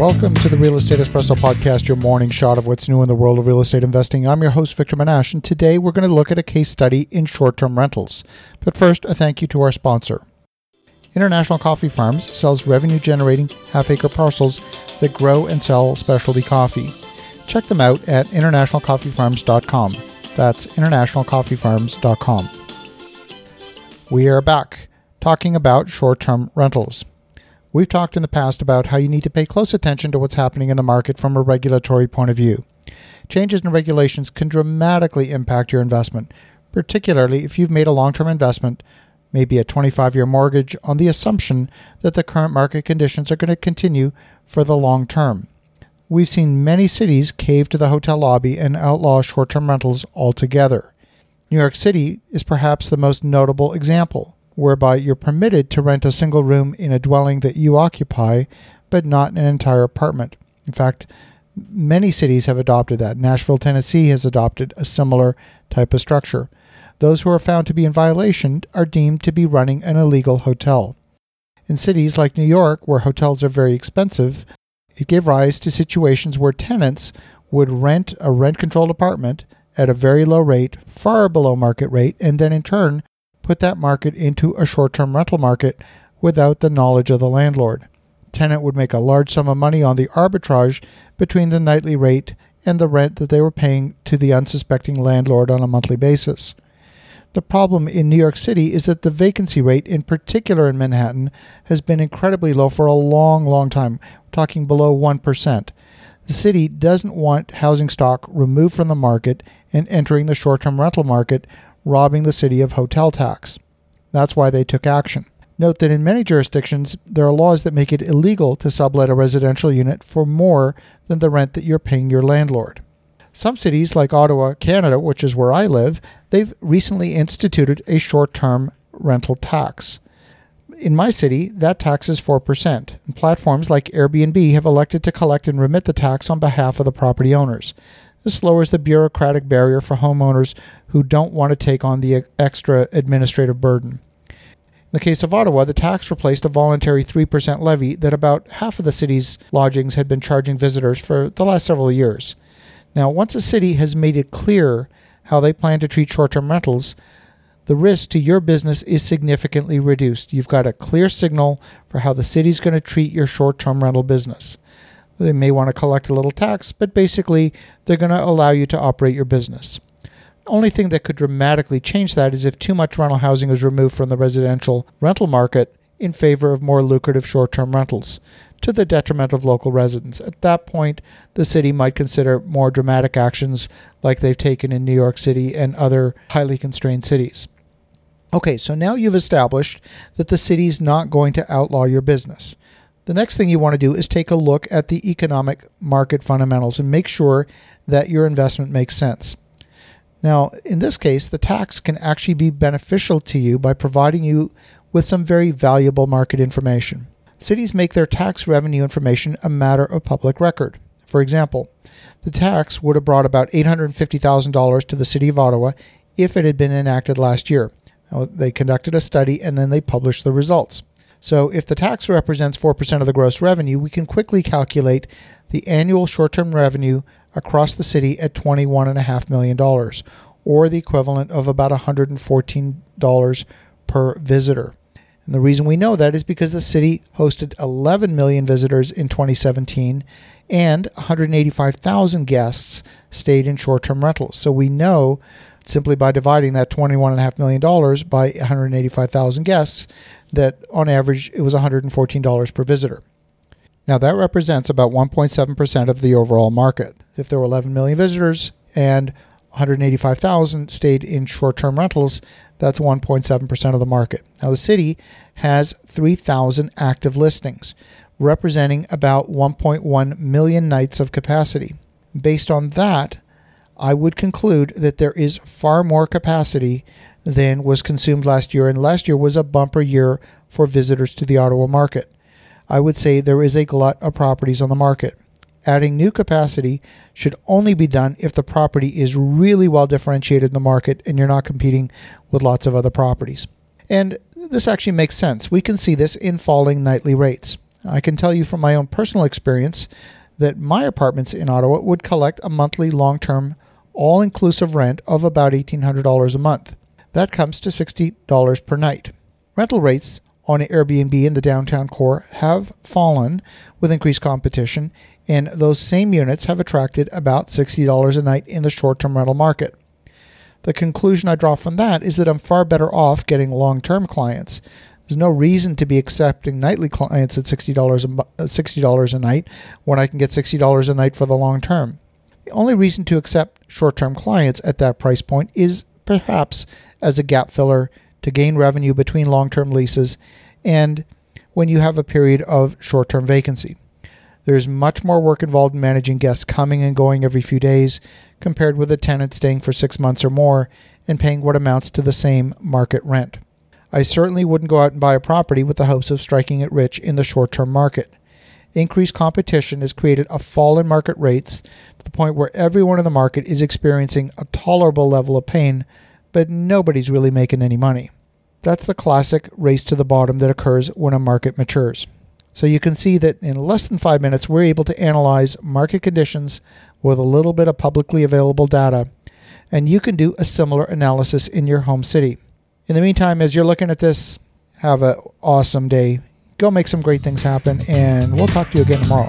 Welcome to the Real Estate Espresso Podcast, your morning shot of what's new in the world of real estate investing. I'm your host, Victor Menasce, and today we're going to look at a case study in short term rentals. But first, a thank you to our sponsor. International Coffee Farms sells revenue generating half acre parcels that grow and sell specialty coffee. Check them out at internationalcoffeefarms.com. That's internationalcoffeefarms.com. We are back talking about short term rentals. We've talked in the past about how you need to pay close attention to what's happening in the market from a regulatory point of view. Changes in regulations can dramatically impact your investment, particularly if you've made a long term investment, maybe a 25 year mortgage, on the assumption that the current market conditions are going to continue for the long term. We've seen many cities cave to the hotel lobby and outlaw short term rentals altogether. New York City is perhaps the most notable example whereby you're permitted to rent a single room in a dwelling that you occupy, but not an entire apartment. In fact, many cities have adopted that. Nashville, Tennessee has adopted a similar type of structure. Those who are found to be in violation are deemed to be running an illegal hotel. In cities like New York, where hotels are very expensive, it gave rise to situations where tenants would rent a rent controlled apartment at a very low rate, far below market rate, and then in turn put that market into a short term rental market without the knowledge of the landlord. Tenant would make a large sum of money on the arbitrage between the nightly rate and the rent that they were paying to the unsuspecting landlord on a monthly basis. The problem in New York City is that the vacancy rate, in particular in Manhattan, has been incredibly low for a long, long time, talking below 1%. The city doesn't want housing stock removed from the market and entering the short term rental market robbing the city of hotel tax. That's why they took action. Note that in many jurisdictions, there are laws that make it illegal to sublet a residential unit for more than the rent that you're paying your landlord. Some cities, like Ottawa, Canada, which is where I live, they've recently instituted a short term rental tax. In my city, that tax is 4%, and platforms like Airbnb have elected to collect and remit the tax on behalf of the property owners. This lowers the bureaucratic barrier for homeowners who don't want to take on the extra administrative burden. In the case of Ottawa, the tax replaced a voluntary 3% levy that about half of the city's lodgings had been charging visitors for the last several years. Now, once a city has made it clear how they plan to treat short term rentals, the risk to your business is significantly reduced. You've got a clear signal for how the city's going to treat your short term rental business. They may want to collect a little tax, but basically, they're going to allow you to operate your business. The only thing that could dramatically change that is if too much rental housing is removed from the residential rental market in favor of more lucrative short term rentals, to the detriment of local residents. At that point, the city might consider more dramatic actions like they've taken in New York City and other highly constrained cities. Okay, so now you've established that the city's not going to outlaw your business. The next thing you want to do is take a look at the economic market fundamentals and make sure that your investment makes sense. Now, in this case, the tax can actually be beneficial to you by providing you with some very valuable market information. Cities make their tax revenue information a matter of public record. For example, the tax would have brought about $850,000 to the City of Ottawa if it had been enacted last year. They conducted a study and then they published the results. So if the tax represents 4% of the gross revenue, we can quickly calculate the annual short term revenue across the city at $21.5 million, or the equivalent of about $114 per visitor. And the reason we know that is because the city hosted 11 million visitors in 2017 and 185,000 guests stayed in short term rentals. So we know simply by dividing that $21.5 million by 185,000 guests that on average it was $114 per visitor. Now that represents about 1.7% of the overall market. If there were 11 million visitors and 185,000 stayed in short term rentals, that's 1.7% of the market. Now the city has 3,000 active listings, representing about 1.1 million nights of capacity. Based on that, I would conclude that there is far more capacity than was consumed last year, and last year was a bumper year for visitors to the Ottawa market. I would say there is a glut of properties on the market. Adding new capacity should only be done if the property is really well differentiated in the market and you're not competing with lots of other properties. And this actually makes sense. We can see this in falling nightly rates. I can tell you from my own personal experience that my apartments in Ottawa would collect a monthly long term, all inclusive rent of about $1,800 a month. That comes to $60 per night. Rental rates on Airbnb in the downtown core have fallen with increased competition, and those same units have attracted about $60 a night in the short term rental market. The conclusion I draw from that is that I'm far better off getting long term clients. There's no reason to be accepting nightly clients at $60 a, uh, $60 a night when I can get $60 a night for the long term. The only reason to accept short term clients at that price point is perhaps as a gap filler to gain revenue between long term leases and when you have a period of short term vacancy. There's much more work involved in managing guests coming and going every few days compared with a tenant staying for six months or more and paying what amounts to the same market rent. I certainly wouldn't go out and buy a property with the hopes of striking it rich in the short term market. Increased competition has created a fall in market rates to the point where everyone in the market is experiencing a tolerable level of pain, but nobody's really making any money. That's the classic race to the bottom that occurs when a market matures. So you can see that in less than five minutes, we're able to analyze market conditions with a little bit of publicly available data, and you can do a similar analysis in your home city. In the meantime, as you're looking at this, have an awesome day. Go make some great things happen, and we'll talk to you again tomorrow.